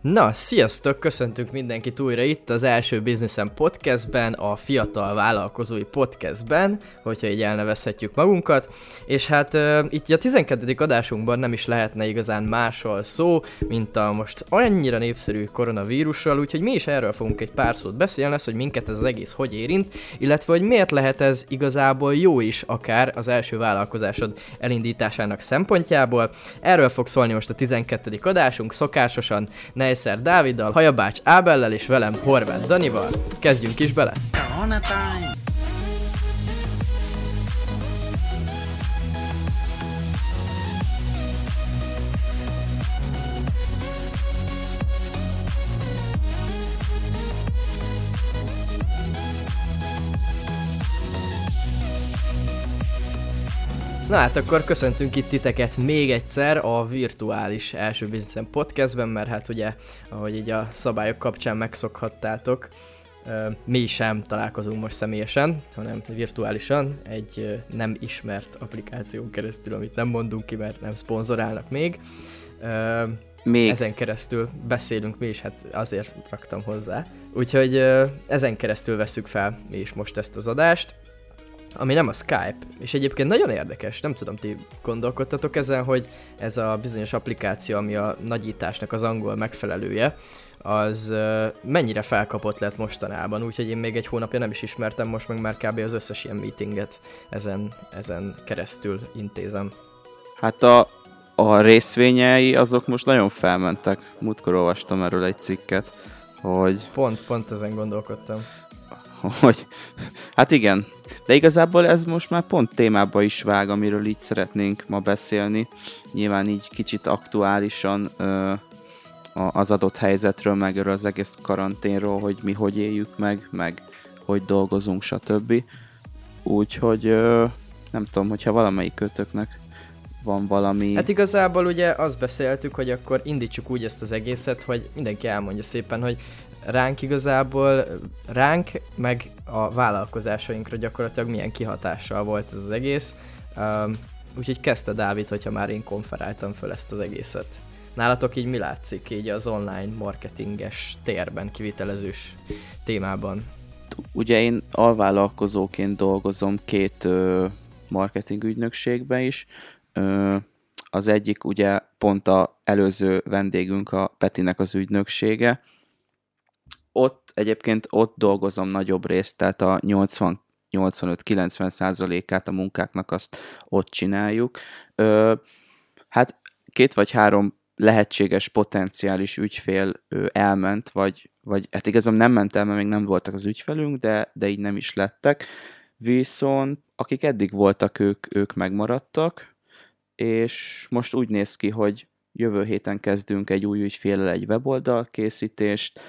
Na, sziasztok! Köszöntünk mindenkit újra itt az első Businessen podcastben, a Fiatal Vállalkozói podcastben, hogyha így elnevezhetjük magunkat. És hát uh, itt a 12. adásunkban nem is lehetne igazán másról szó, mint a most annyira népszerű koronavírusról, úgyhogy mi is erről fogunk egy pár szót beszélni, lesz, hogy minket ez az egész hogy érint, illetve hogy miért lehet ez igazából jó is akár az első vállalkozásod elindításának szempontjából. Erről fog szólni most a 12. adásunk, szokásosan ne Nejszer Dáviddal, Hajabács Ábellel és velem Horváth Danival. Kezdjünk is bele! Na hát akkor köszöntünk itt titeket még egyszer a virtuális első Businessen podcastben, mert hát ugye, ahogy így a szabályok kapcsán megszokhattátok, mi sem találkozunk most személyesen, hanem virtuálisan egy nem ismert applikáción keresztül, amit nem mondunk ki, mert nem szponzorálnak még. Még. Ezen keresztül beszélünk mi is, hát azért raktam hozzá. Úgyhogy ezen keresztül veszük fel mi is most ezt az adást ami nem a Skype, és egyébként nagyon érdekes, nem tudom, ti gondolkodtatok ezen, hogy ez a bizonyos applikáció, ami a nagyításnak az angol megfelelője, az mennyire felkapott lett mostanában, úgyhogy én még egy hónapja nem is ismertem, most meg már kb. az összes ilyen meetinget ezen, ezen keresztül intézem. Hát a, a részvényei azok most nagyon felmentek. Múltkor olvastam erről egy cikket, hogy... Pont, pont ezen gondolkodtam. hogy hát igen, de igazából ez most már pont témába is vág, amiről így szeretnénk ma beszélni. Nyilván így kicsit aktuálisan ö, az adott helyzetről, meg erről az egész karanténról, hogy mi hogy éljük meg, meg hogy dolgozunk, stb. Úgyhogy ö, nem tudom, hogyha valamelyik kötöknek van valami... Hát igazából ugye azt beszéltük, hogy akkor indítsuk úgy ezt az egészet, hogy mindenki elmondja szépen, hogy ránk igazából, ránk meg a vállalkozásainkra gyakorlatilag milyen kihatással volt ez az egész. Um, úgyhogy kezdte Dávid, hogyha már én konferáltam föl ezt az egészet. Nálatok így mi látszik így az online marketinges térben, kivitelezős témában? Ugye én alvállalkozóként dolgozom két ö, marketing ügynökségben is. Ö, az egyik ugye pont a előző vendégünk, a Petinek az ügynöksége, ott egyébként ott dolgozom nagyobb részt, tehát a 80 85-90 százalékát a munkáknak azt ott csináljuk. Ö, hát két vagy három lehetséges potenciális ügyfél ö, elment, vagy, vagy hát igazán nem ment el, mert még nem voltak az ügyfelünk, de, de így nem is lettek. Viszont akik eddig voltak, ők, ők megmaradtak, és most úgy néz ki, hogy jövő héten kezdünk egy új ügyfélel egy weboldal készítést,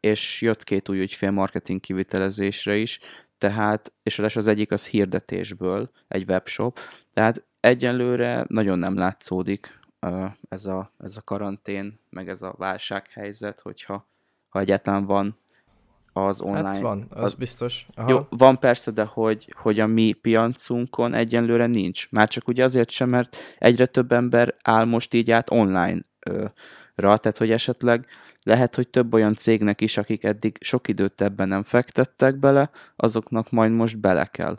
és jött két új ügyfél marketing kivitelezésre is, tehát, és az egyik az hirdetésből, egy webshop, tehát egyenlőre nagyon nem látszódik ez a, ez a karantén, meg ez a válsághelyzet, hogyha ha egyáltalán van az online. Hát van, az, az biztos. Aha. Jó, van persze, de hogy, hogy a mi piacunkon egyenlőre nincs. Már csak ugye azért sem, mert egyre több ember áll most így át online-ra, tehát hogy esetleg lehet, hogy több olyan cégnek is, akik eddig sok időt ebben nem fektettek bele, azoknak majd most bele kell.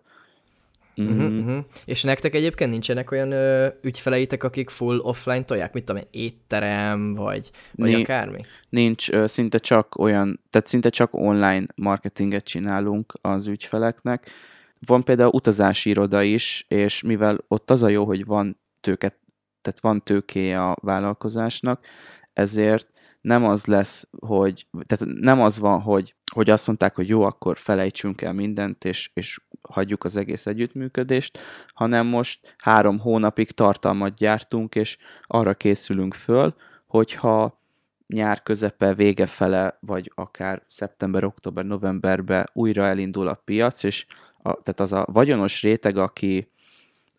Mm-hmm. Uh-huh. És nektek egyébként nincsenek olyan ö, ügyfeleitek, akik full offline tolják, mit tudom én, étterem, vagy, vagy Ni- akármi? Nincs, ö, szinte csak olyan, tehát szinte csak online marketinget csinálunk az ügyfeleknek. Van például utazási iroda is, és mivel ott az a jó, hogy van tőket, tehát van tőkéje a vállalkozásnak, ezért nem az lesz, hogy, tehát nem az van, hogy, hogy azt mondták, hogy jó, akkor felejtsünk el mindent, és, és hagyjuk az egész együttműködést, hanem most három hónapig tartalmat gyártunk, és arra készülünk föl, hogyha nyár közepe, vége fele, vagy akár szeptember, október, novemberben újra elindul a piac, és a, tehát az a vagyonos réteg, aki,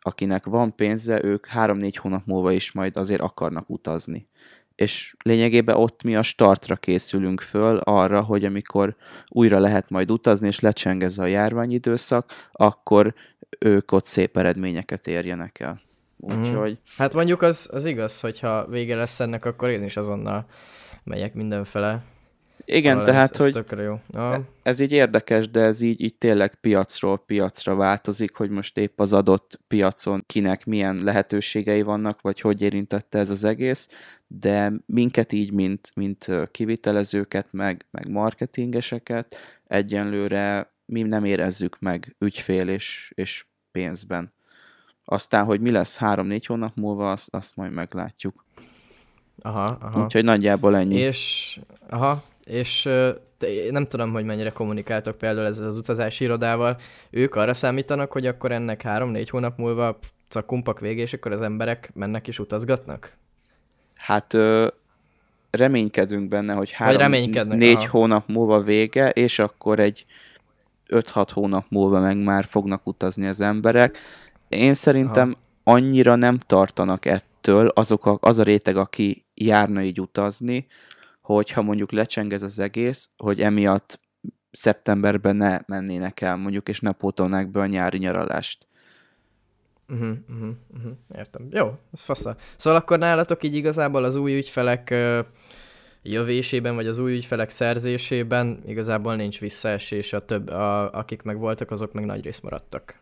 akinek van pénze, ők három-négy hónap múlva is majd azért akarnak utazni és lényegében ott mi a startra készülünk föl arra, hogy amikor újra lehet majd utazni, és lecsengez a járványidőszak, akkor ők ott szép eredményeket érjenek el. Mhm. Úgyhogy... Mm. Hát mondjuk az, az igaz, hogyha vége lesz ennek, akkor én is azonnal megyek mindenfele. Igen, Szóval tehát, ez, hogy ez jó. Ah, ez így érdekes, de ez így, így tényleg piacról piacra változik, hogy most épp az adott piacon kinek milyen lehetőségei vannak, vagy hogy érintette ez az egész, de minket így, mint, mint kivitelezőket, meg, meg marketingeseket egyenlőre mi nem érezzük meg ügyfél és, és pénzben. Aztán, hogy mi lesz három-négy hónap múlva, azt, azt majd meglátjuk. aha, aha. Úgyhogy nagyjából ennyi. És, aha, és nem tudom, hogy mennyire kommunikáltok például ezzel az utazási irodával. Ők arra számítanak, hogy akkor ennek három-négy hónap múlva a vége, és akkor az emberek mennek és utazgatnak? Hát ö, reménykedünk benne, hogy három, reménykednek, négy aha. hónap múlva vége, és akkor egy 5-6 hónap múlva meg már fognak utazni az emberek. Én szerintem annyira nem tartanak ettől azok a, az a réteg, aki járna így utazni, hogyha mondjuk lecseng ez az egész, hogy emiatt szeptemberben ne mennének el mondjuk, és ne pótolnák be a nyári nyaralást. Uh-huh, uh-huh, uh-huh. Értem. Jó, ez fasza. Szóval akkor nálatok így igazából az új ügyfelek ö, jövésében, vagy az új ügyfelek szerzésében igazából nincs visszaesés, a több, a, akik meg voltak, azok meg nagy rész maradtak.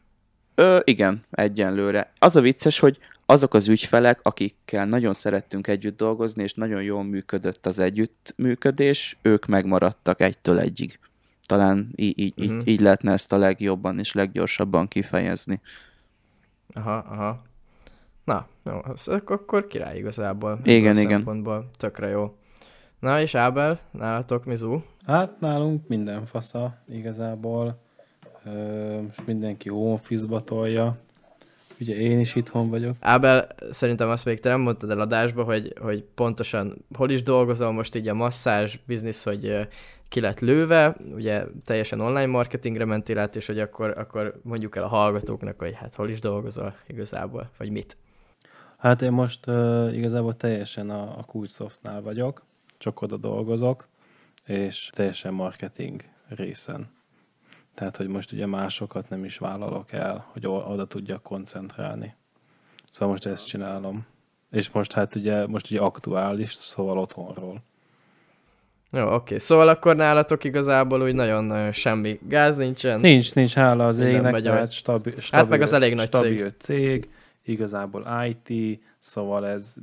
Ö, igen, egyenlőre. Az a vicces, hogy azok az ügyfelek, akikkel nagyon szerettünk együtt dolgozni, és nagyon jól működött az együttműködés, ők megmaradtak egytől egyig. Talán így, így, Mhm. így, így lehetne ezt a legjobban és leggyorsabban kifejezni. Aha, aha. Na, jó, az, ak- akkor király igazából. Igen, igen. Szempontból. Tökre jó. Na és Ábel, nálatok Mizu? Hát nálunk minden fasza igazából. Ö, most mindenki home office-ba tolja. Ugye én is itthon vagyok. Ábel, szerintem azt még te nem mondtad el adásba, hogy, hogy pontosan hol is dolgozol most így a masszázs biznisz, hogy ki lett lőve, ugye teljesen online marketingre mentél át, és hogy akkor, akkor mondjuk el a hallgatóknak, hogy hát hol is dolgozol igazából, vagy mit. Hát én most uh, igazából teljesen a, a Kulcsoftnál vagyok, csak oda dolgozok, és teljesen marketing részen. Tehát, hogy most ugye másokat nem is vállalok el, hogy oda tudjak koncentrálni. Szóval most ezt csinálom. És most hát ugye, most ugye aktuális, szóval otthonról. Jó, oké. Szóval akkor nálatok igazából úgy nagyon-nagyon semmi gáz nincsen. Nincs, nincs, hála az égnek, megy, ahogy- stabil, stabil, Hát meg az elég nagy stabil cég. igazából IT, szóval ez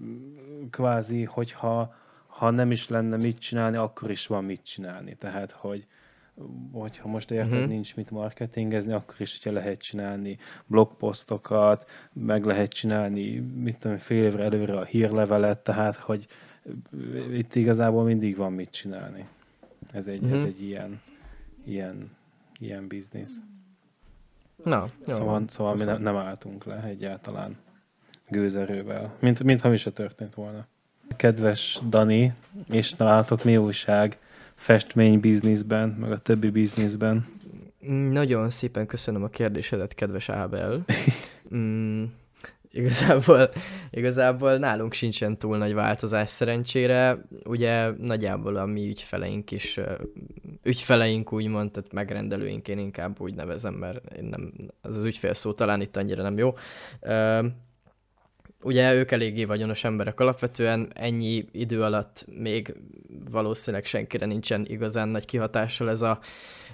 kvázi, hogyha ha nem is lenne mit csinálni, akkor is van mit csinálni. Tehát, hogy hogyha most érted, uh-huh. nincs mit marketingezni, akkor is, hogyha lehet csinálni blogposztokat, meg lehet csinálni, mit tudom, fél évre előre a hírlevelet, tehát, hogy itt igazából mindig van mit csinálni. Ez egy, uh-huh. ez Mhm. egy ilyen, ilyen, ilyen biznisz. Na, jó. Szóval, szóval mi ne, nem álltunk le egyáltalán gőzerővel, mint, mintha mi se történt volna. Kedves Dani, és nálatok mi újság festmény bizniszben, meg a többi bizniszben? Nagyon szépen köszönöm a kérdésedet, kedves Ábel. Mm, igazából, igazából nálunk sincsen túl nagy változás szerencsére. Ugye nagyjából a mi ügyfeleink is, ügyfeleink úgymond, tehát megrendelőink én inkább úgy nevezem, mert én nem, az az ügyfél szó talán itt annyira nem jó. Ugye ők eléggé vagyonos emberek alapvetően, ennyi idő alatt még valószínűleg senkire nincsen igazán nagy kihatással ez a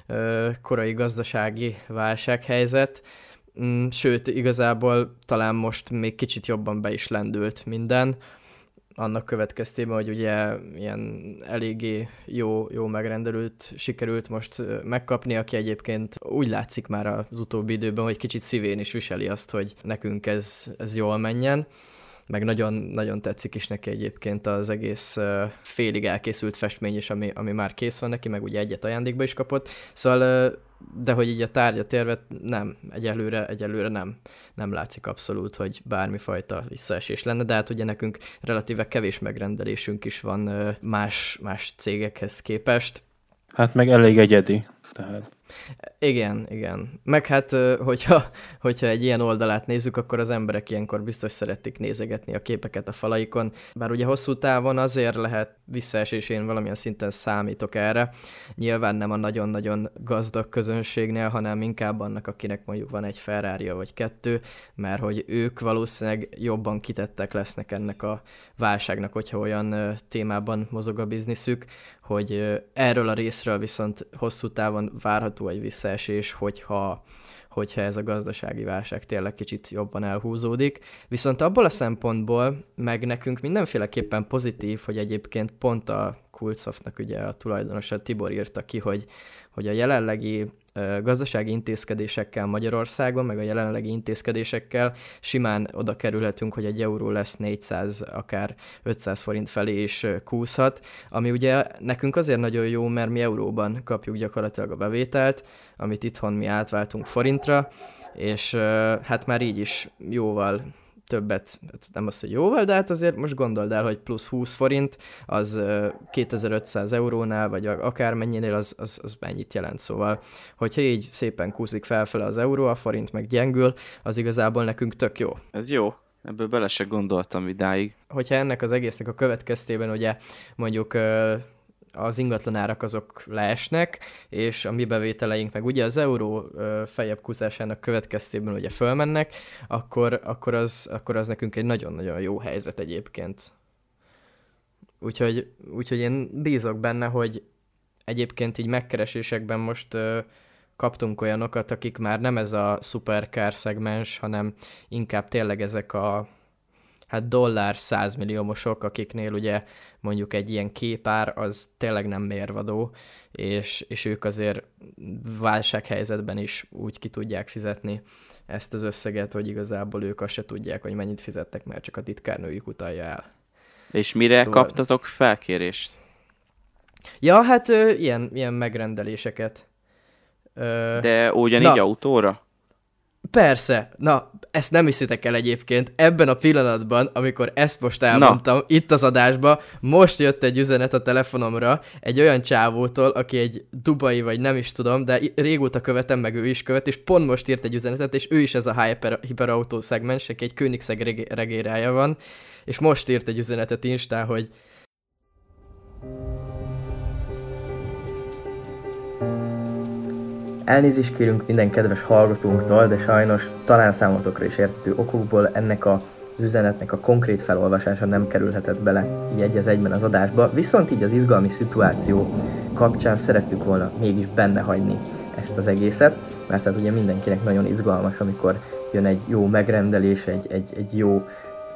ö, korai gazdasági válsághelyzet. Mm, Sőt, igazából talán most még kicsit jobban be is lendült minden, annak következtében, hogy ugye ilyen eléggé jó, jó megrendelőt sikerült most megkapni, aki egyébként úgy látszik már az utóbbi időben, hogy kicsit szívén is viseli azt, hogy nekünk ez, ez jól menjen. Meg nagyon, nagyon tetszik is neki egyébként az egész uh, félig elkészült festmény is, ami, ami már kész van neki, meg ugye egyet ajándékba is kapott, szóval, uh, de hogy így a tárgyat érvet nem, egyelőre, egyelőre nem, nem látszik abszolút, hogy bármifajta visszaesés lenne, de hát ugye nekünk relatíve kevés megrendelésünk is van más, más cégekhez képest, Hát meg elég egyedi. Tehát. Igen, igen. Meg hát, hogyha, hogyha egy ilyen oldalát nézzük, akkor az emberek ilyenkor biztos szeretik nézegetni a képeket a falaikon. Bár ugye hosszú távon azért lehet visszaesés, én valamilyen szinten számítok erre. Nyilván nem a nagyon-nagyon gazdag közönségnél, hanem inkább annak, akinek mondjuk van egy ferrari vagy kettő, mert hogy ők valószínűleg jobban kitettek lesznek ennek a válságnak, hogyha olyan témában mozog a bizniszük, hogy erről a részről viszont hosszú távon várható egy visszaesés, hogyha, hogyha ez a gazdasági válság tényleg kicsit jobban elhúzódik. Viszont abból a szempontból meg nekünk mindenféleképpen pozitív, hogy egyébként pont a Kultsoftnak ugye a tulajdonosa Tibor írta ki, hogy, hogy a jelenlegi gazdasági intézkedésekkel Magyarországon, meg a jelenlegi intézkedésekkel simán oda kerülhetünk, hogy egy euró lesz 400, akár 500 forint felé is kúszhat, ami ugye nekünk azért nagyon jó, mert mi euróban kapjuk gyakorlatilag a bevételt, amit itthon mi átváltunk forintra, és hát már így is jóval többet, hát nem az, hogy jóval, de hát azért most gondold el, hogy plusz 20 forint, az 2500 eurónál, vagy akármennyinél, az, az, az mennyit jelent. Szóval, hogyha így szépen kúszik felfele az euró, a forint meg gyengül, az igazából nekünk tök jó. Ez jó. Ebből bele se gondoltam idáig. Hogyha ennek az egésznek a következtében ugye mondjuk az ingatlanárak azok leesnek, és a mi bevételeink meg ugye az euró fejebb kúszásának következtében ugye fölmennek, akkor, akkor, az, akkor az nekünk egy nagyon-nagyon jó helyzet egyébként. Úgyhogy, úgyhogy én bízok benne, hogy egyébként így megkeresésekben most ö, kaptunk olyanokat, akik már nem ez a supercar szegmens, hanem inkább tényleg ezek a hát dollár százmilliómosok, akiknél ugye mondjuk egy ilyen képár az tényleg nem mérvadó, és, és ők azért válsághelyzetben is úgy ki tudják fizetni ezt az összeget, hogy igazából ők azt se tudják, hogy mennyit fizettek, mert csak a titkárnőjük utalja el. És mire szóval... kaptatok felkérést? Ja, hát ö, ilyen, ilyen megrendeléseket. Ö, De ugyanígy na, autóra? Persze, na, ezt nem hiszitek el egyébként, ebben a pillanatban, amikor ezt most elmondtam, na. itt az adásba, most jött egy üzenet a telefonomra egy olyan csávótól, aki egy dubai, vagy nem is tudom, de régóta követem, meg ő is követ, és pont most írt egy üzenetet, és ő is ez a hyper, hiperautó szegmens, aki egy Koenigsegg regérája van, és most írt egy üzenetet Instán, hogy Elnézést kérünk minden kedves hallgatónktól, de sajnos talán számotokra is értető okokból ennek a az üzenetnek a konkrét felolvasása nem kerülhetett bele így egy az egyben az adásba, viszont így az izgalmi szituáció kapcsán szerettük volna mégis benne hagyni ezt az egészet, mert hát ugye mindenkinek nagyon izgalmas, amikor jön egy jó megrendelés, egy, egy, egy jó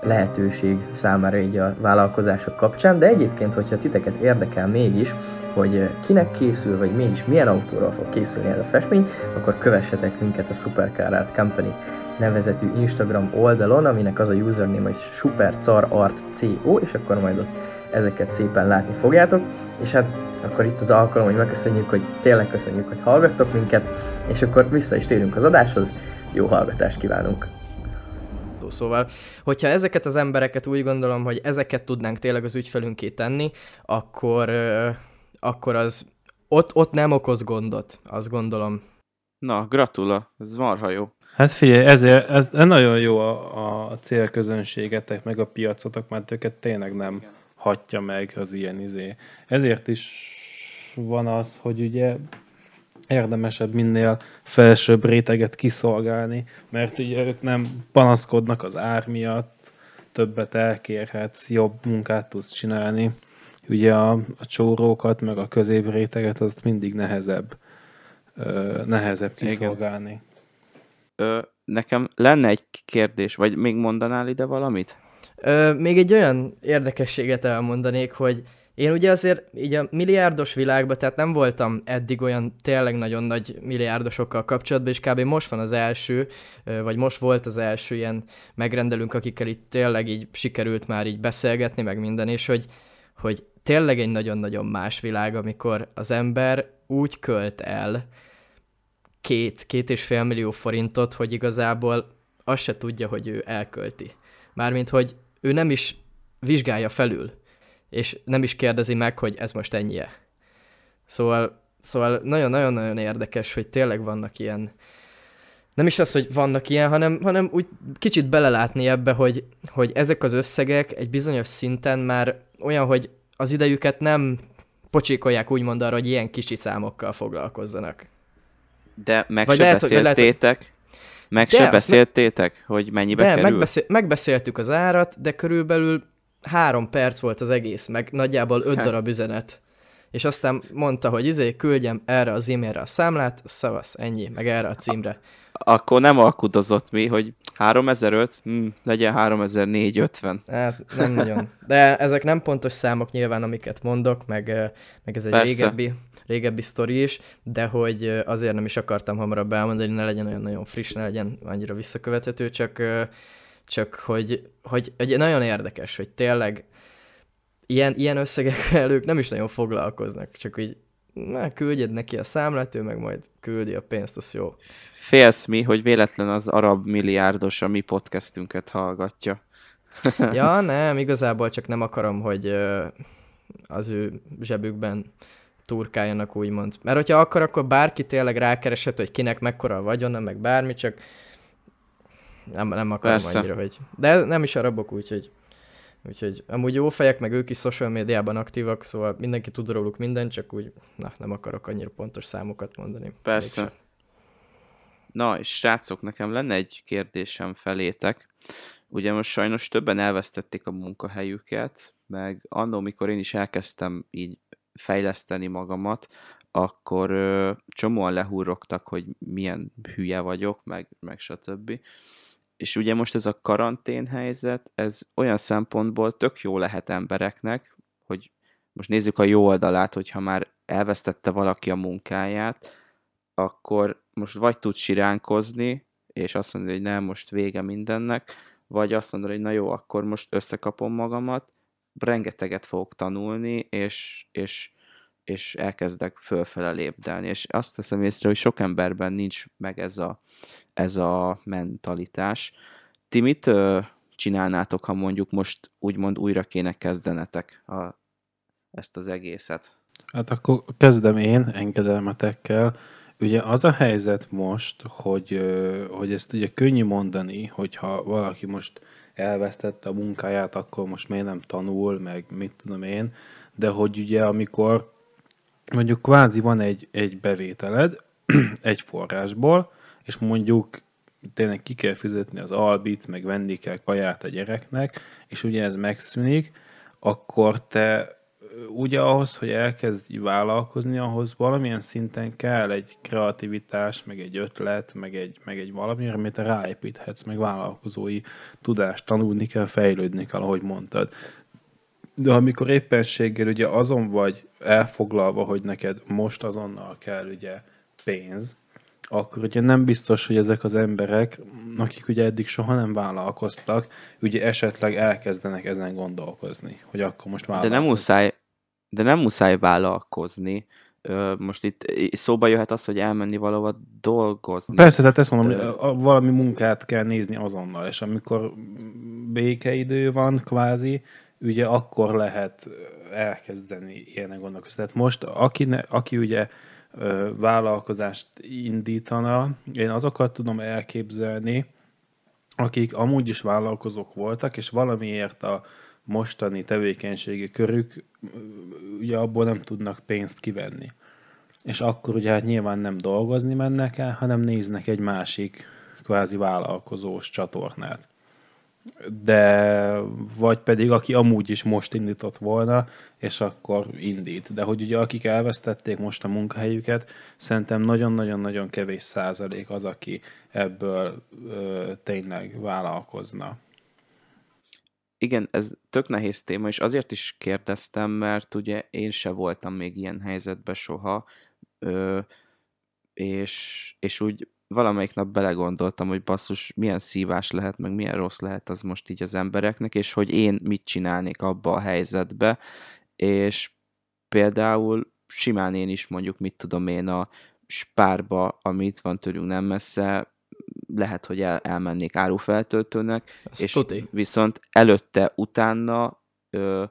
lehetőség számára így a vállalkozások kapcsán, de egyébként, hogyha titeket érdekel mégis, hogy kinek készül, vagy mégis milyen autóról fog készülni ez a festmény, akkor kövessetek minket a Supercar Art Company nevezetű Instagram oldalon, aminek az a username, hogy supercarartco, és akkor majd ott ezeket szépen látni fogjátok. És hát akkor itt az alkalom, hogy megköszönjük, hogy tényleg köszönjük, hogy hallgattok minket, és akkor vissza is térünk az adáshoz. Jó hallgatást kívánunk! Szóval, hogyha ezeket az embereket úgy gondolom, hogy ezeket tudnánk tényleg az ügyfelünké tenni, akkor akkor az ott, ott nem okoz gondot, azt gondolom. Na, gratula, ez marha jó. Hát figyelj, ezért, ez nagyon jó a, a célközönségetek, meg a piacotok, mert őket tényleg nem Igen. hatja meg az ilyen izé. Ezért is van az, hogy ugye érdemesebb minél felsőbb réteget kiszolgálni, mert ugye ők nem panaszkodnak az ár miatt, többet elkérhetsz, jobb munkát tudsz csinálni ugye a, a csórókat, meg a középréteget, azt mindig nehezebb, ö, nehezebb kiszolgálni. Ö, nekem lenne egy kérdés, vagy még mondanál ide valamit? Ö, még egy olyan érdekességet elmondanék, hogy én ugye azért így a milliárdos világban, tehát nem voltam eddig olyan tényleg nagyon nagy milliárdosokkal kapcsolatban, és kb. most van az első, vagy most volt az első ilyen megrendelünk, akikkel itt tényleg így sikerült már így beszélgetni, meg minden, és hogy, hogy tényleg egy nagyon-nagyon más világ, amikor az ember úgy költ el két, két és fél millió forintot, hogy igazából azt se tudja, hogy ő elkölti. Mármint, hogy ő nem is vizsgálja felül, és nem is kérdezi meg, hogy ez most ennyie. Szóval, Szóval nagyon-nagyon-nagyon érdekes, hogy tényleg vannak ilyen, nem is az, hogy vannak ilyen, hanem, hanem úgy kicsit belelátni ebbe, hogy, hogy ezek az összegek egy bizonyos szinten már olyan, hogy az idejüket nem pocsékolják úgymond arra, hogy ilyen kicsi számokkal foglalkozzanak. De meg Vagy se lehet, beszéltétek, lehet, meg de, se beszéltétek, me... hogy mennyibe de, kerül? Megbeszél, megbeszéltük az árat, de körülbelül három perc volt az egész, meg nagyjából öt darab üzenet. És aztán mondta, hogy izé, küldjem erre az e-mailre a számlát, szavasz, ennyi, meg erre a címre. Akkor nem alkudozott mi, hogy 3005, hm, legyen 3450. Hát nem nagyon. De ezek nem pontos számok nyilván, amiket mondok, meg, meg ez egy Persze. régebbi, régebbi sztori is, de hogy azért nem is akartam hamarabb elmondani, ne legyen olyan nagyon friss, ne legyen annyira visszakövethető, csak, csak hogy, hogy, hogy nagyon érdekes, hogy tényleg ilyen, ilyen összegekkel ők nem is nagyon foglalkoznak, csak úgy na, küldjed neki a számlát, ő meg majd küldi a pénzt, az jó. Félsz mi, hogy véletlen az arab milliárdos a mi podcastünket hallgatja. ja, nem, igazából csak nem akarom, hogy az ő zsebükben turkáljanak, úgymond. Mert hogyha akar, akkor bárki tényleg rákeresett, hogy kinek mekkora a vagyona, meg bármi, csak nem, nem akarom Persze. annyira, hogy... De nem is arabok, úgyhogy... Úgyhogy amúgy jó fejek, meg ők is social médiában aktívak, szóval mindenki tud róluk mindent, csak úgy na, nem akarok annyira pontos számokat mondani. Persze. Mégsem. Na, és srácok, nekem lenne egy kérdésem felétek. Ugye most sajnos többen elvesztették a munkahelyüket, meg annó, mikor én is elkezdtem így fejleszteni magamat, akkor ö, csomóan lehúrogtak, hogy milyen hülye vagyok, meg, meg stb. És ugye most ez a karantén helyzet, ez olyan szempontból tök jó lehet embereknek, hogy most nézzük a jó oldalát, hogyha már elvesztette valaki a munkáját, akkor most vagy tud siránkozni, és azt mondani, hogy nem, most vége mindennek, vagy azt mondani, hogy na jó, akkor most összekapom magamat, rengeteget fogok tanulni, és, és, és elkezdek fölfele lépdelni. És azt teszem észre, hogy sok emberben nincs meg ez a, ez a mentalitás. Ti mit ö, csinálnátok, ha mondjuk most úgymond újra kéne kezdenetek a, ezt az egészet? Hát akkor kezdem én engedelmetekkel. Ugye az a helyzet most, hogy, hogy ezt ugye könnyű mondani, hogyha valaki most elvesztette a munkáját, akkor most miért nem tanul, meg mit tudom én, de hogy ugye amikor mondjuk kvázi van egy, egy bevételed egy forrásból, és mondjuk tényleg ki kell fizetni az albit, meg venni kell kaját a gyereknek, és ugye ez megszűnik, akkor te ugye ahhoz, hogy elkezdj vállalkozni, ahhoz valamilyen szinten kell egy kreativitás, meg egy ötlet, meg egy, meg egy valami, amit te ráépíthetsz, meg vállalkozói tudást tanulni kell, fejlődni kell, ahogy mondtad. De amikor éppenséggel ugye azon vagy elfoglalva, hogy neked most azonnal kell ugye pénz, akkor ugye nem biztos, hogy ezek az emberek, akik ugye eddig soha nem vállalkoztak, ugye esetleg elkezdenek ezen gondolkozni, hogy akkor most vállalkozni. De nem muszáj, de nem muszáj vállalkozni. Most itt szóba jöhet az, hogy elmenni valahova dolgozni. Persze, tehát ezt mondom, hogy valami munkát kell nézni azonnal, és amikor békeidő van kvázi, ugye akkor lehet elkezdeni ilyenek gondolkozni. Tehát most, aki, ne, aki ugye vállalkozást indítana, én azokat tudom elképzelni, akik amúgy is vállalkozók voltak, és valamiért a mostani tevékenységi körük ugye abból nem tudnak pénzt kivenni. És akkor ugye hát nyilván nem dolgozni mennek el, hanem néznek egy másik kvázi vállalkozós csatornát de vagy pedig aki amúgy is most indított volna, és akkor indít. De hogy ugye akik elvesztették most a munkahelyüket, szerintem nagyon-nagyon-nagyon kevés százalék az, aki ebből ö, tényleg vállalkozna. Igen, ez tök nehéz téma, és azért is kérdeztem, mert ugye én se voltam még ilyen helyzetben soha, ö, és, és úgy valamelyik nap belegondoltam, hogy basszus, milyen szívás lehet, meg milyen rossz lehet az most így az embereknek, és hogy én mit csinálnék abba a helyzetbe, és például simán én is mondjuk, mit tudom én, a spárba, amit van tőlünk nem messze, lehet, hogy el, elmennék árufeltöltőnek, Ezt és tuti. viszont előtte, utána ö,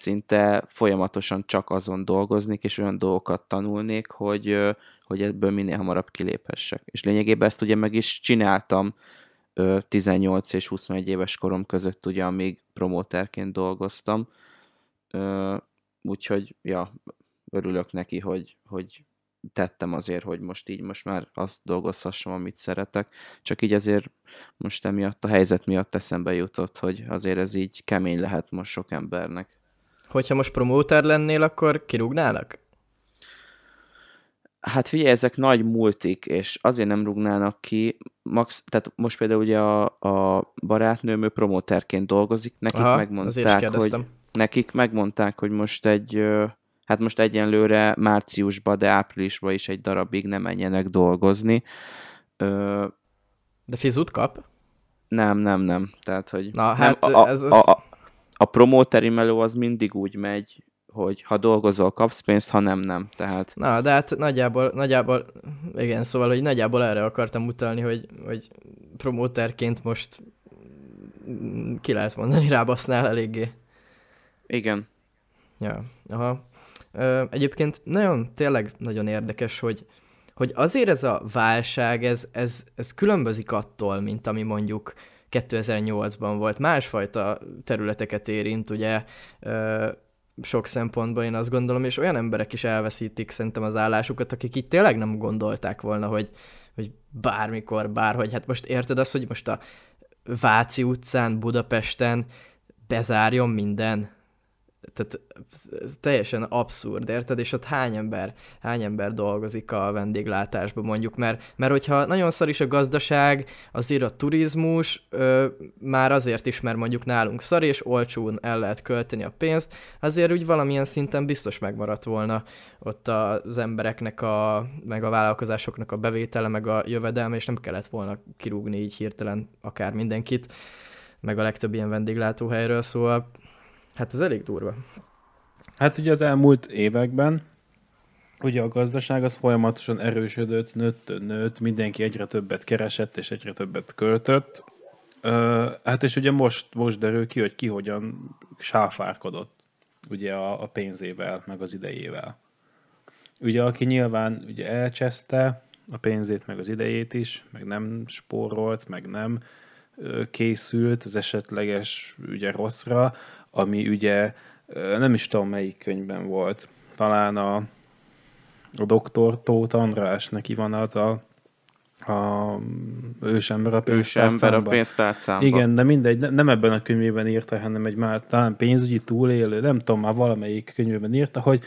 szinte folyamatosan csak azon dolgoznék, és olyan dolgokat tanulnék, hogy, hogy ebből minél hamarabb kiléphessek. És lényegében ezt ugye meg is csináltam 18 és 21 éves korom között, ugye, amíg promóterként dolgoztam. Úgyhogy, ja, örülök neki, hogy, hogy tettem azért, hogy most így most már azt dolgozhassam, amit szeretek. Csak így azért most emiatt a helyzet miatt eszembe jutott, hogy azért ez így kemény lehet most sok embernek. Hogyha most promóter lennél, akkor kirúgnának? Hát figyelj, ezek nagy multik, és azért nem rúgnának ki, max, tehát most például ugye a, a barátnőm, ő promóterként dolgozik, nekik Aha, megmondták, hogy nekik megmondták, hogy most egy hát most egyenlőre márciusban, de áprilisban is egy darabig nem menjenek dolgozni. Ö... De fizut kap? Nem, nem, nem. Tehát, hogy Na, hát nem, a, ez a, a, a promóteri meló az mindig úgy megy, hogy ha dolgozol, kapsz pénzt, ha nem, nem. Tehát... Na, de hát nagyjából, nagyjából, igen, szóval, hogy nagyjából erre akartam utalni, hogy, hogy promóterként most ki lehet mondani, rábasznál eléggé. Igen. Ja, aha. Ö, egyébként nagyon, tényleg nagyon érdekes, hogy, hogy azért ez a válság, ez, ez, ez különbözik attól, mint ami mondjuk 2008-ban volt. Másfajta területeket érint, ugye sok szempontból én azt gondolom, és olyan emberek is elveszítik szerintem az állásukat, akik itt tényleg nem gondolták volna, hogy, hogy bármikor, bárhogy. Hát most érted azt, hogy most a Váci utcán, Budapesten bezárjon minden? Tehát ez teljesen abszurd, érted? És ott hány ember, hány ember dolgozik a vendéglátásban mondjuk, mert, mert hogyha nagyon szar is a gazdaság, azért a turizmus ö, már azért is, mert mondjuk nálunk szar és olcsón el lehet költeni a pénzt, azért úgy valamilyen szinten biztos megmaradt volna ott az embereknek, a, meg a vállalkozásoknak a bevétele, meg a jövedelme, és nem kellett volna kirúgni így hirtelen akár mindenkit, meg a legtöbb ilyen vendéglátóhelyről, szóval Hát ez elég durva. Hát ugye az elmúlt években ugye a gazdaság az folyamatosan erősödött, nőtt, nőtt, mindenki egyre többet keresett és egyre többet költött. Hát és ugye most, most derül ki, hogy ki hogyan sáfárkodott ugye a, a pénzével, meg az idejével. Ugye aki nyilván ugye elcseszte a pénzét, meg az idejét is, meg nem spórolt, meg nem készült az esetleges ugye rosszra, ami ugye nem is tudom melyik könyvben volt. Talán a, a doktor Tóth András, neki van az a, a ősember a pénztárcámban. A pénztárcámban. Igen, de mindegy, nem ebben a könyvében írta, hanem egy már talán pénzügyi túlélő, nem tudom, már valamelyik könyvében írta, hogy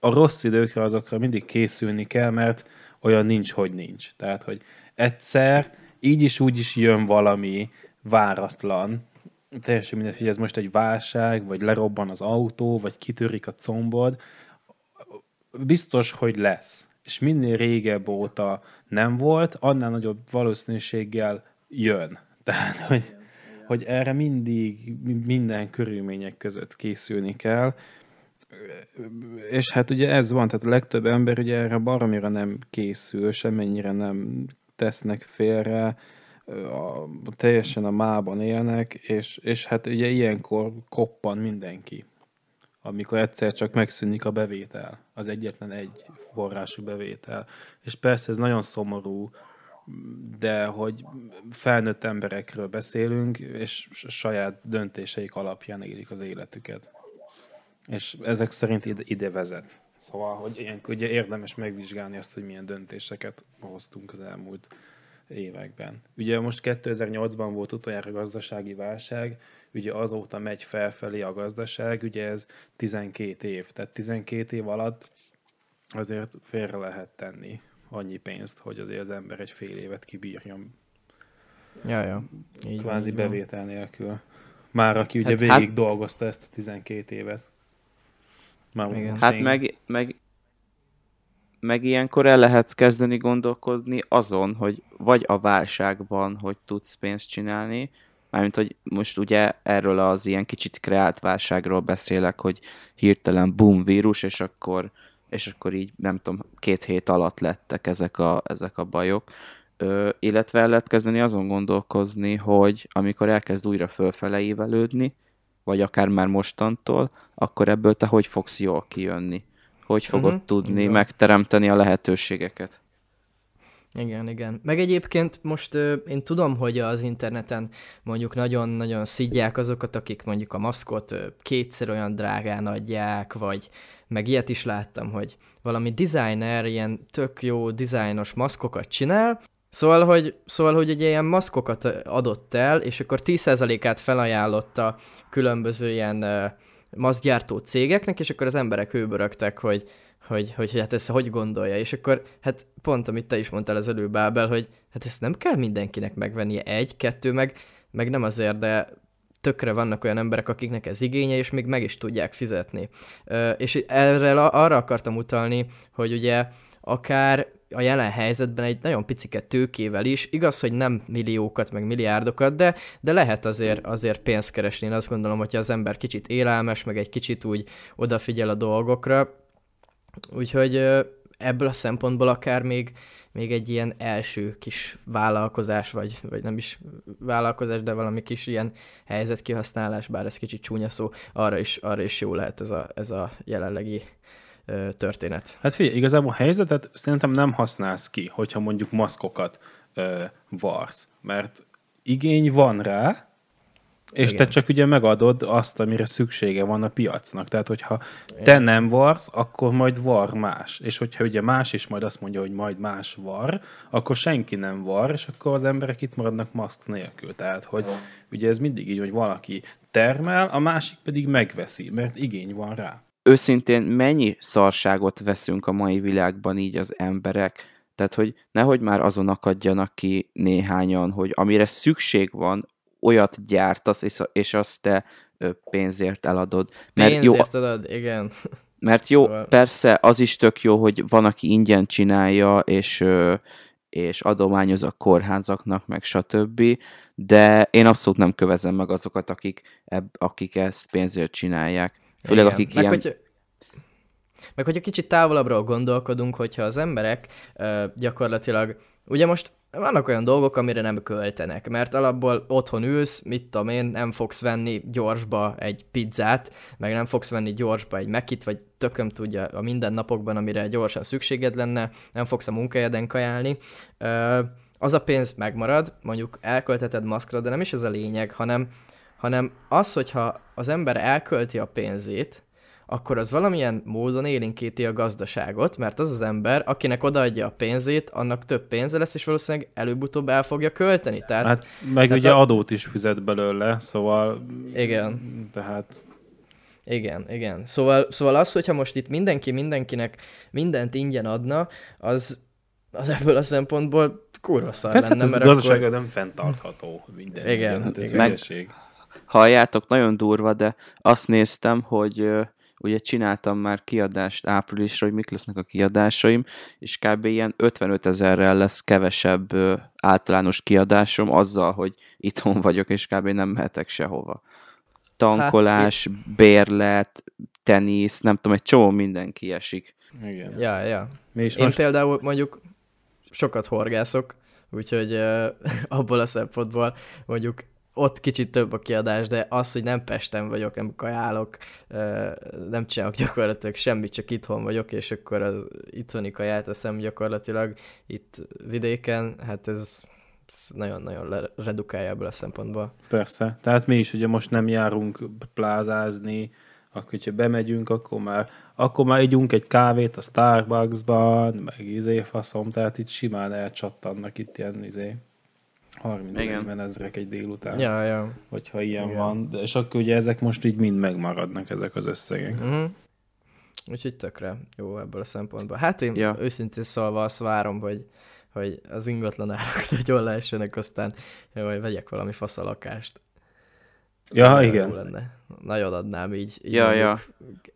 a rossz időkre azokra mindig készülni kell, mert olyan nincs, hogy nincs. Tehát, hogy egyszer így is úgy is jön valami váratlan, teljesen mindegy, hogy ez most egy válság, vagy lerobban az autó, vagy kitörik a combod, biztos, hogy lesz. És minél régebb óta nem volt, annál nagyobb valószínűséggel jön. Tehát, hogy, hogy erre mindig minden körülmények között készülni kell. És hát ugye ez van, tehát a legtöbb ember ugye erre baromira nem készül, semennyire nem tesznek félre, a, teljesen a mában élnek, és, és hát ugye ilyenkor koppan mindenki, amikor egyszer csak megszűnik a bevétel, az egyetlen egy forrású bevétel. És persze ez nagyon szomorú, de hogy felnőtt emberekről beszélünk, és saját döntéseik alapján élik az életüket. És ezek szerint ide, ide vezet. Szóval, hogy ilyenkor ugye érdemes megvizsgálni azt, hogy milyen döntéseket hoztunk az elmúlt években. Ugye most 2008-ban volt utoljára gazdasági válság, ugye azóta megy felfelé a gazdaság, ugye ez 12 év, tehát 12 év alatt azért félre lehet tenni annyi pénzt, hogy azért az ember egy fél évet kibírjon. Ja, ja. Így kvázi van, bevétel nélkül. Már aki ugye hát, végig hát... dolgozta ezt a 12 évet. Már Igen. Hát meg, meg meg ilyenkor el lehet kezdeni gondolkodni azon, hogy vagy a válságban, hogy tudsz pénzt csinálni, mármint, hogy most ugye erről az ilyen kicsit kreált válságról beszélek, hogy hirtelen boom vírus, és akkor, és akkor így nem tudom, két hét alatt lettek ezek a, ezek a bajok. Ö, illetve el lehet kezdeni azon gondolkozni, hogy amikor elkezd újra fölfele évelődni, vagy akár már mostantól, akkor ebből te hogy fogsz jól kijönni? Hogy fogod Mhm, tudni igen. megteremteni a lehetőségeket? Igen, igen. Meg egyébként most ö, én tudom, hogy az interneten mondjuk nagyon-nagyon szidják azokat, akik mondjuk a maszkot ö, kétszer olyan drágán adják, vagy meg ilyet is láttam, hogy valami designer ilyen tök jó dizájnos maszkokat csinál, Szóval, hogy, szóval, hogy egy ilyen maszkokat adott el, és akkor 10%-át felajánlotta különböző ilyen ö, maszkgyártó cégeknek, és akkor az emberek hőbörögtek, hogy, hogy, hogy, hogy hát ezt hogy gondolja, és akkor hát pont, amit te is mondtál az előbb, Ábel, hogy hát ezt nem kell mindenkinek megvennie egy, kettő, meg, meg nem azért, de tökre vannak olyan emberek, akiknek ez igénye, és még meg is tudják fizetni. És erre arra akartam utalni, hogy ugye akár a jelen helyzetben egy nagyon picike tőkével is, igaz, hogy nem milliókat, meg milliárdokat, de, de lehet azért, azért pénzt keresni. Én azt gondolom, hogyha az ember kicsit élelmes, meg egy kicsit úgy odafigyel a dolgokra, Úgyhogy ebből a szempontból akár még, még egy ilyen első kis vállalkozás, vagy, vagy nem is vállalkozás, de valami kis ilyen helyzetkihasználás, bár ez kicsit csúnya szó, arra is, arra is jó lehet ez a, ez a jelenlegi történet. Hát figyelj, igazából a helyzetet szerintem nem használsz ki, hogyha mondjuk maszkokat ö, varsz, mert igény van rá, és Igen. te csak ugye megadod azt, amire szüksége van a piacnak. Tehát, hogyha te nem varsz, akkor majd var más. És hogyha ugye más is majd azt mondja, hogy majd más var, akkor senki nem var, és akkor az emberek itt maradnak maszk nélkül. Tehát, hogy ugye ez mindig így, hogy valaki termel, a másik pedig megveszi, mert igény van rá. Őszintén mennyi szarságot veszünk a mai világban így az emberek? Tehát, hogy nehogy már azon akadjanak ki néhányan, hogy amire szükség van, olyat gyártasz, és, és azt te pénzért eladod. Mert jó, Pénzért adod, igen. Mert jó, Szóval- persze az is tök jó, hogy van, aki ingyen csinálja, és, és adományoz a kórházaknak, meg stb. De én abszolút nem kövezem meg azokat, akik, akik ezt pénzért csinálják. Főleg Igen. akik meg, ilyen... Hogyha, meg hogyha kicsit távolabbról gondolkodunk, hogyha az emberek ö, gyakorlatilag, ugye most vannak olyan dolgok, amire nem költenek, mert alapból otthon ülsz, mit tudom én, nem fogsz venni gyorsba egy pizzát, meg nem fogsz venni gyorsba egy mekit, vagy tököm tudja a mindennapokban, amire gyorsan szükséged lenne, nem fogsz a munkahelyeden kajálni. Ö, az a pénz megmarad, mondjuk elkölteted maszkra, de nem is ez a lényeg, hanem, hanem az, hogyha az ember elkölti a pénzét, akkor az valamilyen módon élénkíti a gazdaságot, mert az az ember, akinek odaadja a pénzét, annak több pénze lesz, és valószínűleg előbb-utóbb el fogja költeni. Tehát, hát, meg Tehát ugye a- adót is fizet belőle, szóval... Igen. Tehát igen, igen. Szóval, szóval az, hogyha most itt mindenki mindenkinek mindent ingyen adna, az, az ebből a szempontból kurva szar persze, lenne, hát ez mert gazdasága akkor... nem fenntartható minden. Igen, hát ez igen. Meg-. Halljátok, nagyon durva, de azt néztem, hogy ugye csináltam már kiadást áprilisra, hogy mik lesznek a kiadásaim, és kb. ilyen 55 ezerrel lesz kevesebb általános kiadásom azzal, hogy itthon vagyok, és kb. nem mehetek sehova. Tankolás, bérlet, tenisz, nem tudom, egy csomó minden kiesik. Igen. Ja, ja. Mi is Én most például mondjuk sokat horgászok, úgyhogy uh, abból a szempontból mondjuk ott kicsit több a kiadás, de az, hogy nem Pesten vagyok, nem kajálok, nem csinálok gyakorlatilag semmit, csak itthon vagyok, és akkor az itthoni kaját eszem gyakorlatilag itt vidéken, hát ez, nagyon-nagyon redukálja ebből a szempontból. Persze. Tehát mi is ugye most nem járunk plázázni, akkor hogyha bemegyünk, akkor már, akkor már ígyunk egy kávét a Starbucksban, meg izé faszom, tehát itt simán elcsattannak itt ilyen izé 30-40 ezrek egy délután, Ja, ja. hogyha ilyen Igen. van. De, és akkor ugye ezek most így mind megmaradnak, ezek az összegek. Uh-huh. Úgyhogy tökre jó ebből a szempontból. Hát én Ja. őszintén szólva azt várom, hogy, hogy az ingatlan árak nagyon leessenek, aztán vagy vegyek valami fasz a lakást. Ja, Nagyon igen. Lenne. Nagyon adnám így, így Ja, ja.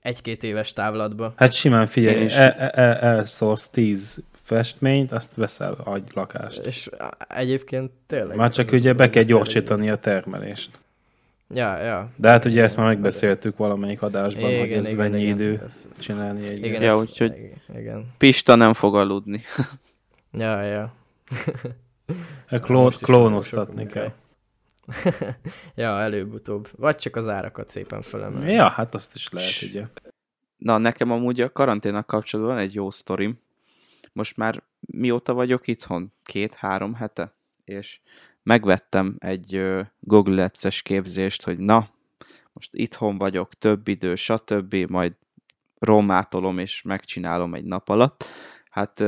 egy-két éves távlatba. Hát simán figyelj, elszórsz 10 festményt, azt veszel egy lakást. És egyébként tényleg... Már csak ugye be kell gyorsítani a termelést. Ja, ja. De hát ugye ezt már megbeszéltük valamelyik adásban, Igen, hogy ez igen, mennyi igen. idő Ez- ez- csinálni egy Igen, Ja, úgyhogy- Igen. Pista nem fog aludni. Ja, ja. Klón, klónoztatni kell. ja, előbb-utóbb. Vagy csak az árakat szépen fölemelni. Ja, hát azt is lehet, ugye. Na, nekem amúgy a karanténnak kapcsolatban van egy jó sztorim. Most már mióta vagyok itthon? Két-három hete? És megvettem egy Google Ads-es képzést, hogy na, most itthon vagyok, több idő, stb., majd romátolom és megcsinálom egy nap alatt. Hát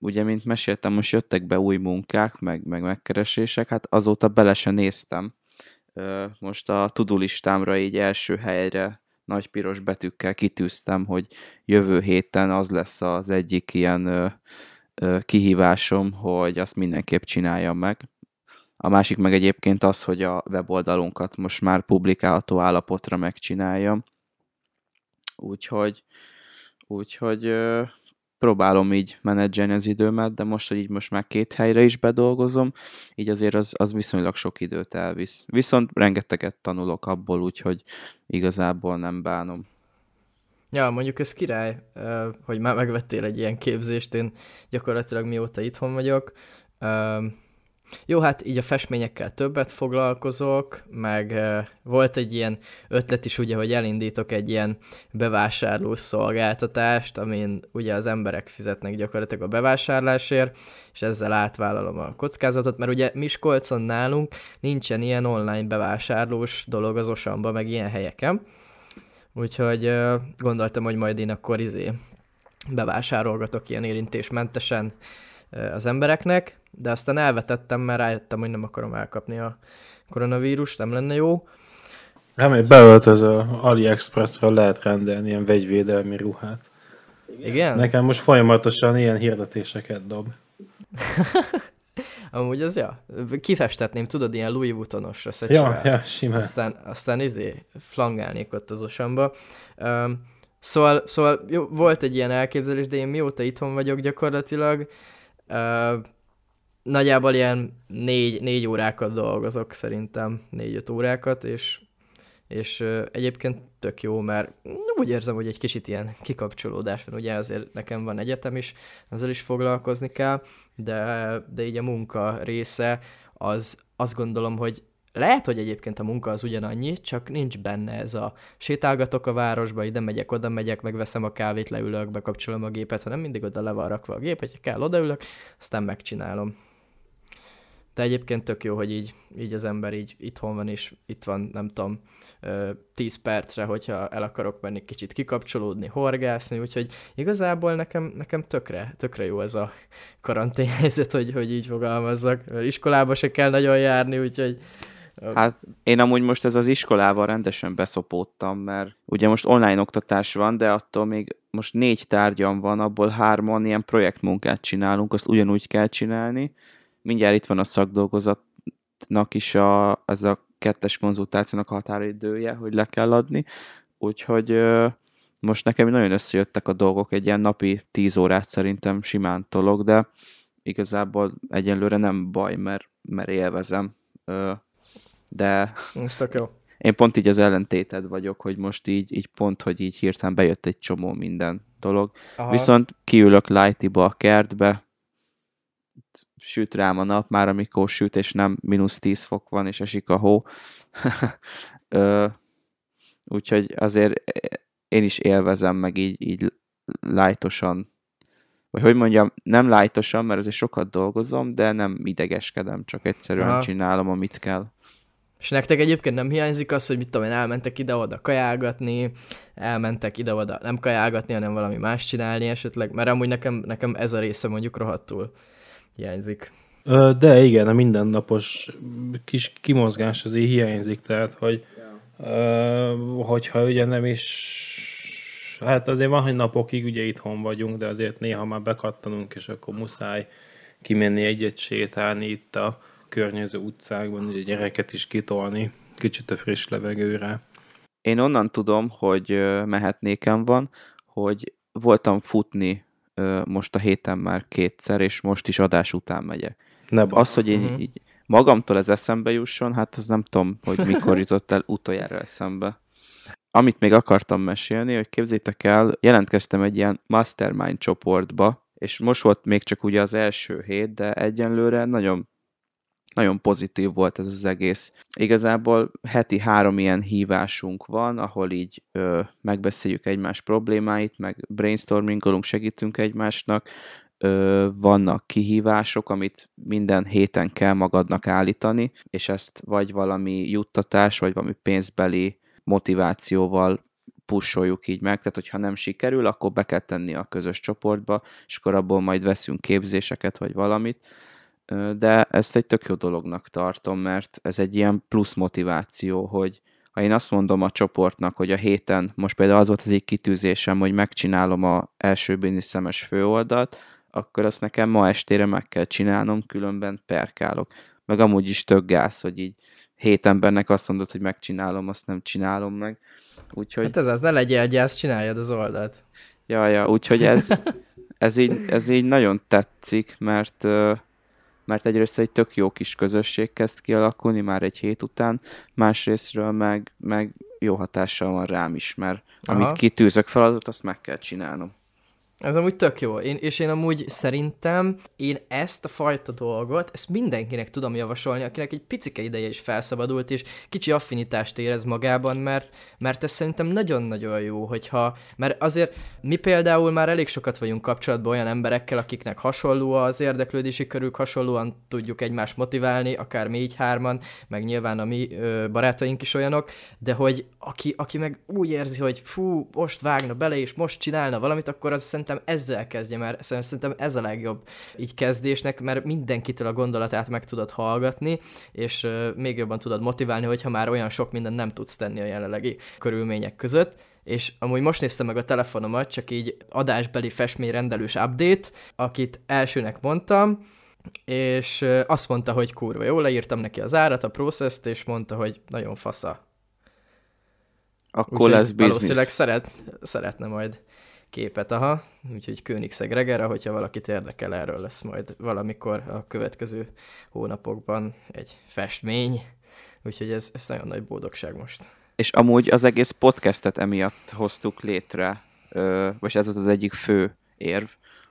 ugye, mint meséltem, most jöttek be új munkák, meg, meg megkeresések, hát azóta bele se néztem. Most a tudulistámra így első helyre nagy piros betűkkel kitűztem, hogy jövő héten az lesz az egyik ilyen kihívásom, hogy azt mindenképp csináljam meg. A másik meg egyébként az, hogy a weboldalunkat most már publikálható állapotra megcsináljam. Úgyhogy, úgyhogy próbálom így menedzselni az időmet, de most, hogy így most már két helyre is bedolgozom, így azért az, az viszonylag sok időt elvisz. Viszont rengeteget tanulok abból, úgyhogy igazából nem bánom. Ja, mondjuk ez király, hogy már megvettél egy ilyen képzést, én gyakorlatilag mióta itthon vagyok, jó, hát így a festményekkel többet foglalkozok, meg volt egy ilyen ötlet is ugye, hogy elindítok egy ilyen bevásárló szolgáltatást, amin ugye az emberek fizetnek gyakorlatilag a bevásárlásért, és ezzel átvállalom a kockázatot, mert ugye Miskolcon nálunk nincsen ilyen online bevásárlós dolog az Osamba, meg ilyen helyeken. Úgyhogy gondoltam, hogy majd én akkor izé bevásárolgatok ilyen érintésmentesen az embereknek, de aztán elvetettem, mert rájöttem, hogy nem akarom elkapni a koronavírust, nem lenne jó. Nem, hogy beöltözöl, AliExpressről lehet rendelni ilyen vegyvédelmi ruhát. Igen? Nekem most folyamatosan ilyen hirdetéseket dob. Amúgy az, ja, kifestetném, tudod, ilyen Louis Vuittonosra Ja, ja, simán. Aztán, aztán izé, flangálnék ott az osamba. Um, szóval, szóval jó, volt egy ilyen elképzelés, de én mióta itthon vagyok gyakorlatilag, uh, nagyjából ilyen négy, négy órákat dolgozok szerintem, négy-öt órákat, és, és egyébként tök jó, mert úgy érzem, hogy egy kicsit ilyen kikapcsolódás van, ugye azért nekem van egyetem is, azzal is foglalkozni kell, de, de így a munka része az azt gondolom, hogy lehet, hogy egyébként a munka az ugyanannyi, csak nincs benne ez a sétálgatok a városba, ide megyek, oda megyek, megveszem a kávét, leülök, bekapcsolom a gépet, hanem mindig oda le van rakva a gép, hogyha kell, odaülök, aztán megcsinálom. De egyébként tök jó, hogy így, így az ember így itthon van, és itt van, nem tudom, 10 percre, hogyha el akarok menni kicsit kikapcsolódni, horgászni, úgyhogy igazából nekem, nekem tökre, tökre jó ez a karanténhelyzet, hogy, hogy így fogalmazzak, mert iskolába se kell nagyon járni, úgyhogy Hát én amúgy most ez az iskolával rendesen beszopódtam, mert ugye most online oktatás van, de attól még most négy tárgyam van, abból hárman ilyen projektmunkát csinálunk, azt ugyanúgy kell csinálni. Mindjárt itt van a szakdolgozatnak is a, ez a kettes konzultációnak a határidője, hogy le kell adni. Úgyhogy most nekem nagyon összejöttek a dolgok, egy ilyen napi 10 órát szerintem simán tolok, de igazából egyenlőre nem baj, mert, mert élvezem de Ez tök jó. én pont így az ellentéted vagyok, hogy most így, így pont, hogy így hirtelen bejött egy csomó minden dolog. Aha. Viszont kiülök lightiba a kertbe, süt rám a nap, már amikor süt, és nem mínusz 10 fok van, és esik a hó. Ö, úgyhogy azért én is élvezem, meg így, így lájtosan, vagy hogy mondjam, nem lájtosan, mert azért sokat dolgozom, de nem idegeskedem, csak egyszerűen Aha. csinálom, amit kell. És nektek egyébként nem hiányzik az, hogy mit tudom én, elmentek ide-oda kajálgatni, elmentek ide-oda nem kajálgatni, hanem valami más csinálni esetleg, mert amúgy nekem, nekem ez a része mondjuk rohadtul hiányzik. De igen, a mindennapos kis kimozgás azért hiányzik, tehát hogy hogyha ugye nem is hát azért van, hogy napokig ugye itthon vagyunk, de azért néha már bekattanunk, és akkor muszáj kimenni egyet sétálni itt a környező utcákban, hogy a gyereket is kitolni, kicsit a friss levegőre. Én onnan tudom, hogy mehetnékem van, hogy voltam futni most a héten már kétszer, és most is adás után megyek. Ne az, hogy én uh-huh. így magamtól ez eszembe jusson, hát az nem tudom, hogy mikor jutott el utoljára eszembe. Amit még akartam mesélni, hogy képzétek el, jelentkeztem egy ilyen mastermind csoportba, és most volt még csak ugye az első hét, de egyenlőre nagyon nagyon pozitív volt ez az egész. Igazából heti három ilyen hívásunk van, ahol így ö, megbeszéljük egymás problémáit, meg brainstormingolunk, segítünk egymásnak, ö, vannak kihívások, amit minden héten kell magadnak állítani, és ezt vagy valami juttatás, vagy valami pénzbeli motivációval pusoljuk így meg, tehát hogyha nem sikerül, akkor be kell tenni a közös csoportba, és akkor abból majd veszünk képzéseket, vagy valamit. De ezt egy tök jó dolognak tartom, mert ez egy ilyen plusz motiváció, hogy ha én azt mondom a csoportnak, hogy a héten, most például az volt az egy kitűzésem, hogy megcsinálom a első bizniszemes főoldalt, akkor azt nekem ma estére meg kell csinálnom, különben perkálok. Meg amúgy is tök gáz, hogy így hét embernek azt mondod, hogy megcsinálom, azt nem csinálom meg. Úgyhogy... Hát ez az, ne legyél gyász, csináljad az oldalt. Ja, ja, úgyhogy ez, ez, így, ez így nagyon tetszik, mert mert egyrészt egy tök jó kis közösség kezd kialakulni már egy hét után, másrésztről meg, meg jó hatással van rám is, mert Aha. amit kitűzök feladatot, azt meg kell csinálnom. Ez amúgy tök jó, én, és én amúgy szerintem én ezt a fajta dolgot, ezt mindenkinek tudom javasolni, akinek egy picike ideje is felszabadult, és kicsi affinitást érez magában, mert, mert ez szerintem nagyon-nagyon jó, hogyha, mert azért mi például már elég sokat vagyunk kapcsolatban olyan emberekkel, akiknek hasonló az érdeklődési körük, hasonlóan tudjuk egymást motiválni, akár mi így hárman, meg nyilván a mi ö, barátaink is olyanok, de hogy aki, aki meg úgy érzi, hogy fú, most vágna bele, és most csinálna valamit, akkor az szerintem szerintem ezzel kezdje, mert szerintem ez a legjobb így kezdésnek, mert mindenkitől a gondolatát meg tudod hallgatni, és még jobban tudod motiválni, hogyha már olyan sok mindent nem tudsz tenni a jelenlegi körülmények között és amúgy most néztem meg a telefonomat, csak így adásbeli festményrendelős update, akit elsőnek mondtam, és azt mondta, hogy kurva jó, leírtam neki az árat, a processzt, és mondta, hogy nagyon fasza. Akkor Úgy, lesz biznisz. Valószínűleg szeret, szeretne majd képet, aha, úgyhogy Königszeg Regera, hogyha valakit érdekel, erről lesz majd valamikor a következő hónapokban egy festmény, úgyhogy ez, ez nagyon nagy boldogság most. És amúgy az egész podcastet emiatt hoztuk létre, vagy ez az az egyik fő érv,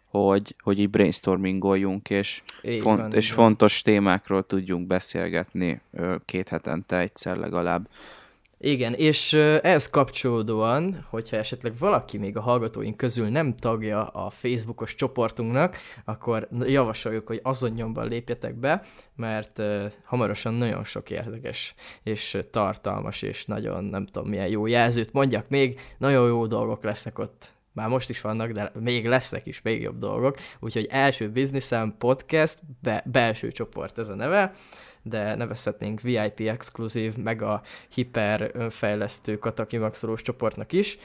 hogy, hogy így brainstormingoljunk, és, font, van, és fontos témákról tudjunk beszélgetni két hetente egyszer legalább. Igen, és ehhez kapcsolódóan, hogyha esetleg valaki még a hallgatóink közül nem tagja a Facebookos csoportunknak, akkor javasoljuk, hogy azon nyomban lépjetek be, mert hamarosan nagyon sok érdekes és tartalmas és nagyon nem tudom milyen jó jelzőt mondjak még, nagyon jó dolgok lesznek ott. Már most is vannak, de még lesznek is még jobb dolgok, úgyhogy első bizniszem podcast, be, belső csoport ez a neve, de nevezhetnénk VIP exkluzív, meg a hiper önfejlesztő katakimaxolós csoportnak is,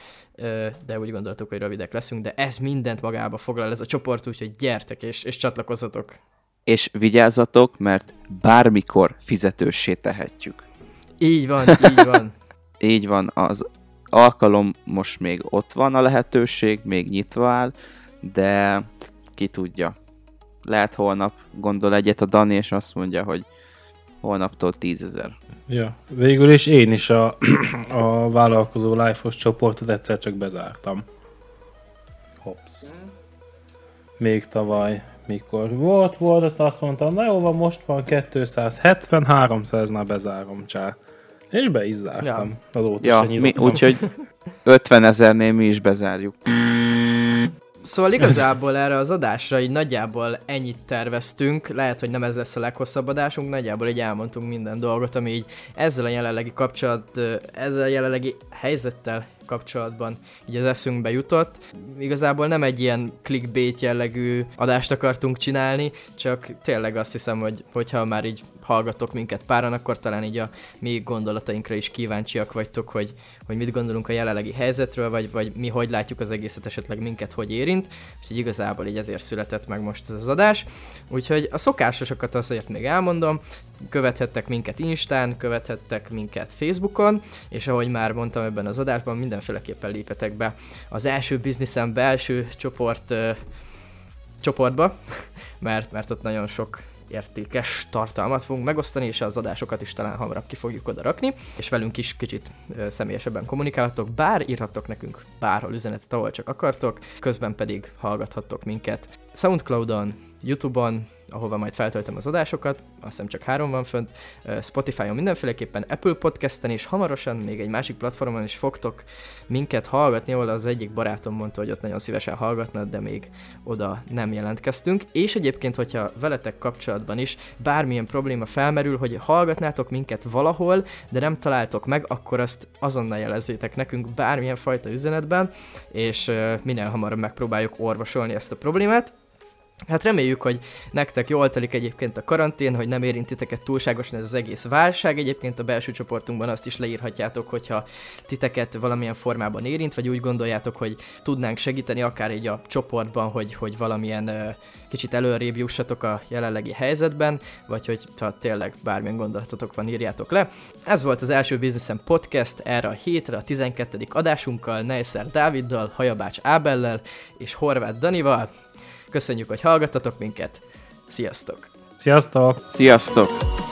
de úgy gondoltuk, hogy rövidek leszünk, de ez mindent magába foglal ez a csoport, úgyhogy gyertek és, és csatlakozzatok. És vigyázzatok, mert bármikor fizetőssé tehetjük. Így van, így van. így van, az alkalom most még ott van a lehetőség, még nyitva áll, de ki tudja. Lehet holnap gondol egyet a Dani, és azt mondja, hogy holnaptól tízezer. Ja, végül is én is a, a vállalkozó life-os csoportot egyszer csak bezártam. Hops. Még tavaly, mikor volt, volt, azt azt mondtam, na jó van, most van 270, 300-nál bezárom, csá. És be is zártam. Ja. Azóta ja, mi, úgyhogy 50 ezernél mi is bezárjuk. Szóval igazából erre az adásra így nagyjából ennyit terveztünk, lehet, hogy nem ez lesz a leghosszabb adásunk, nagyjából így elmondtunk minden dolgot, ami így ezzel a jelenlegi kapcsolat, ezzel a jelenlegi helyzettel kapcsolatban így az eszünkbe jutott. Igazából nem egy ilyen clickbait jellegű adást akartunk csinálni, csak tényleg azt hiszem, hogy hogyha már így hallgatok minket páran, akkor talán így a mi gondolatainkra is kíváncsiak vagytok, hogy, hogy mit gondolunk a jelenlegi helyzetről, vagy, vagy mi hogy látjuk az egészet, esetleg minket hogy érint. Úgyhogy igazából így ezért született meg most ez az adás. Úgyhogy a szokásosokat azért még elmondom, követhettek minket Instán, követhettek minket Facebookon, és ahogy már mondtam ebben az adásban, mindenféleképpen lépetek be az első bizniszem belső csoport csoportba, mert, mert ott nagyon sok értékes tartalmat fogunk megosztani, és az adásokat is talán hamarabb ki fogjuk oda rakni, és velünk is kicsit személyesebben kommunikálhatok, bár írhattok nekünk bárhol üzenetet, ahol csak akartok, közben pedig hallgathattok minket Soundcloudon, Youtube-on, ahova majd feltöltöm az adásokat, azt hiszem csak három van fönt, Spotify-on mindenféleképpen, Apple Podcast-en és hamarosan még egy másik platformon is fogtok minket hallgatni, ahol az egyik barátom mondta, hogy ott nagyon szívesen hallgatna, de még oda nem jelentkeztünk. És egyébként, hogyha veletek kapcsolatban is bármilyen probléma felmerül, hogy hallgatnátok minket valahol, de nem találtok meg, akkor azt azonnal jelezzétek nekünk bármilyen fajta üzenetben, és minél hamarabb megpróbáljuk orvosolni ezt a problémát. Hát reméljük, hogy nektek jól telik egyébként a karantén, hogy nem érintiteket túlságosan ez az egész válság. Egyébként a belső csoportunkban azt is leírhatjátok, hogyha titeket valamilyen formában érint, vagy úgy gondoljátok, hogy tudnánk segíteni akár így a csoportban, hogy, hogy valamilyen kicsit előrébb jussatok a jelenlegi helyzetben, vagy hogy ha tényleg bármilyen gondolatotok van, írjátok le. Ez volt az első Businessen Podcast erre a hétre, a 12. adásunkkal, Neisser Dáviddal, Hajabács Ábellel és Horváth Danival. Köszönjük, hogy hallgattatok minket. Sziasztok! Sziasztok! Sziasztok!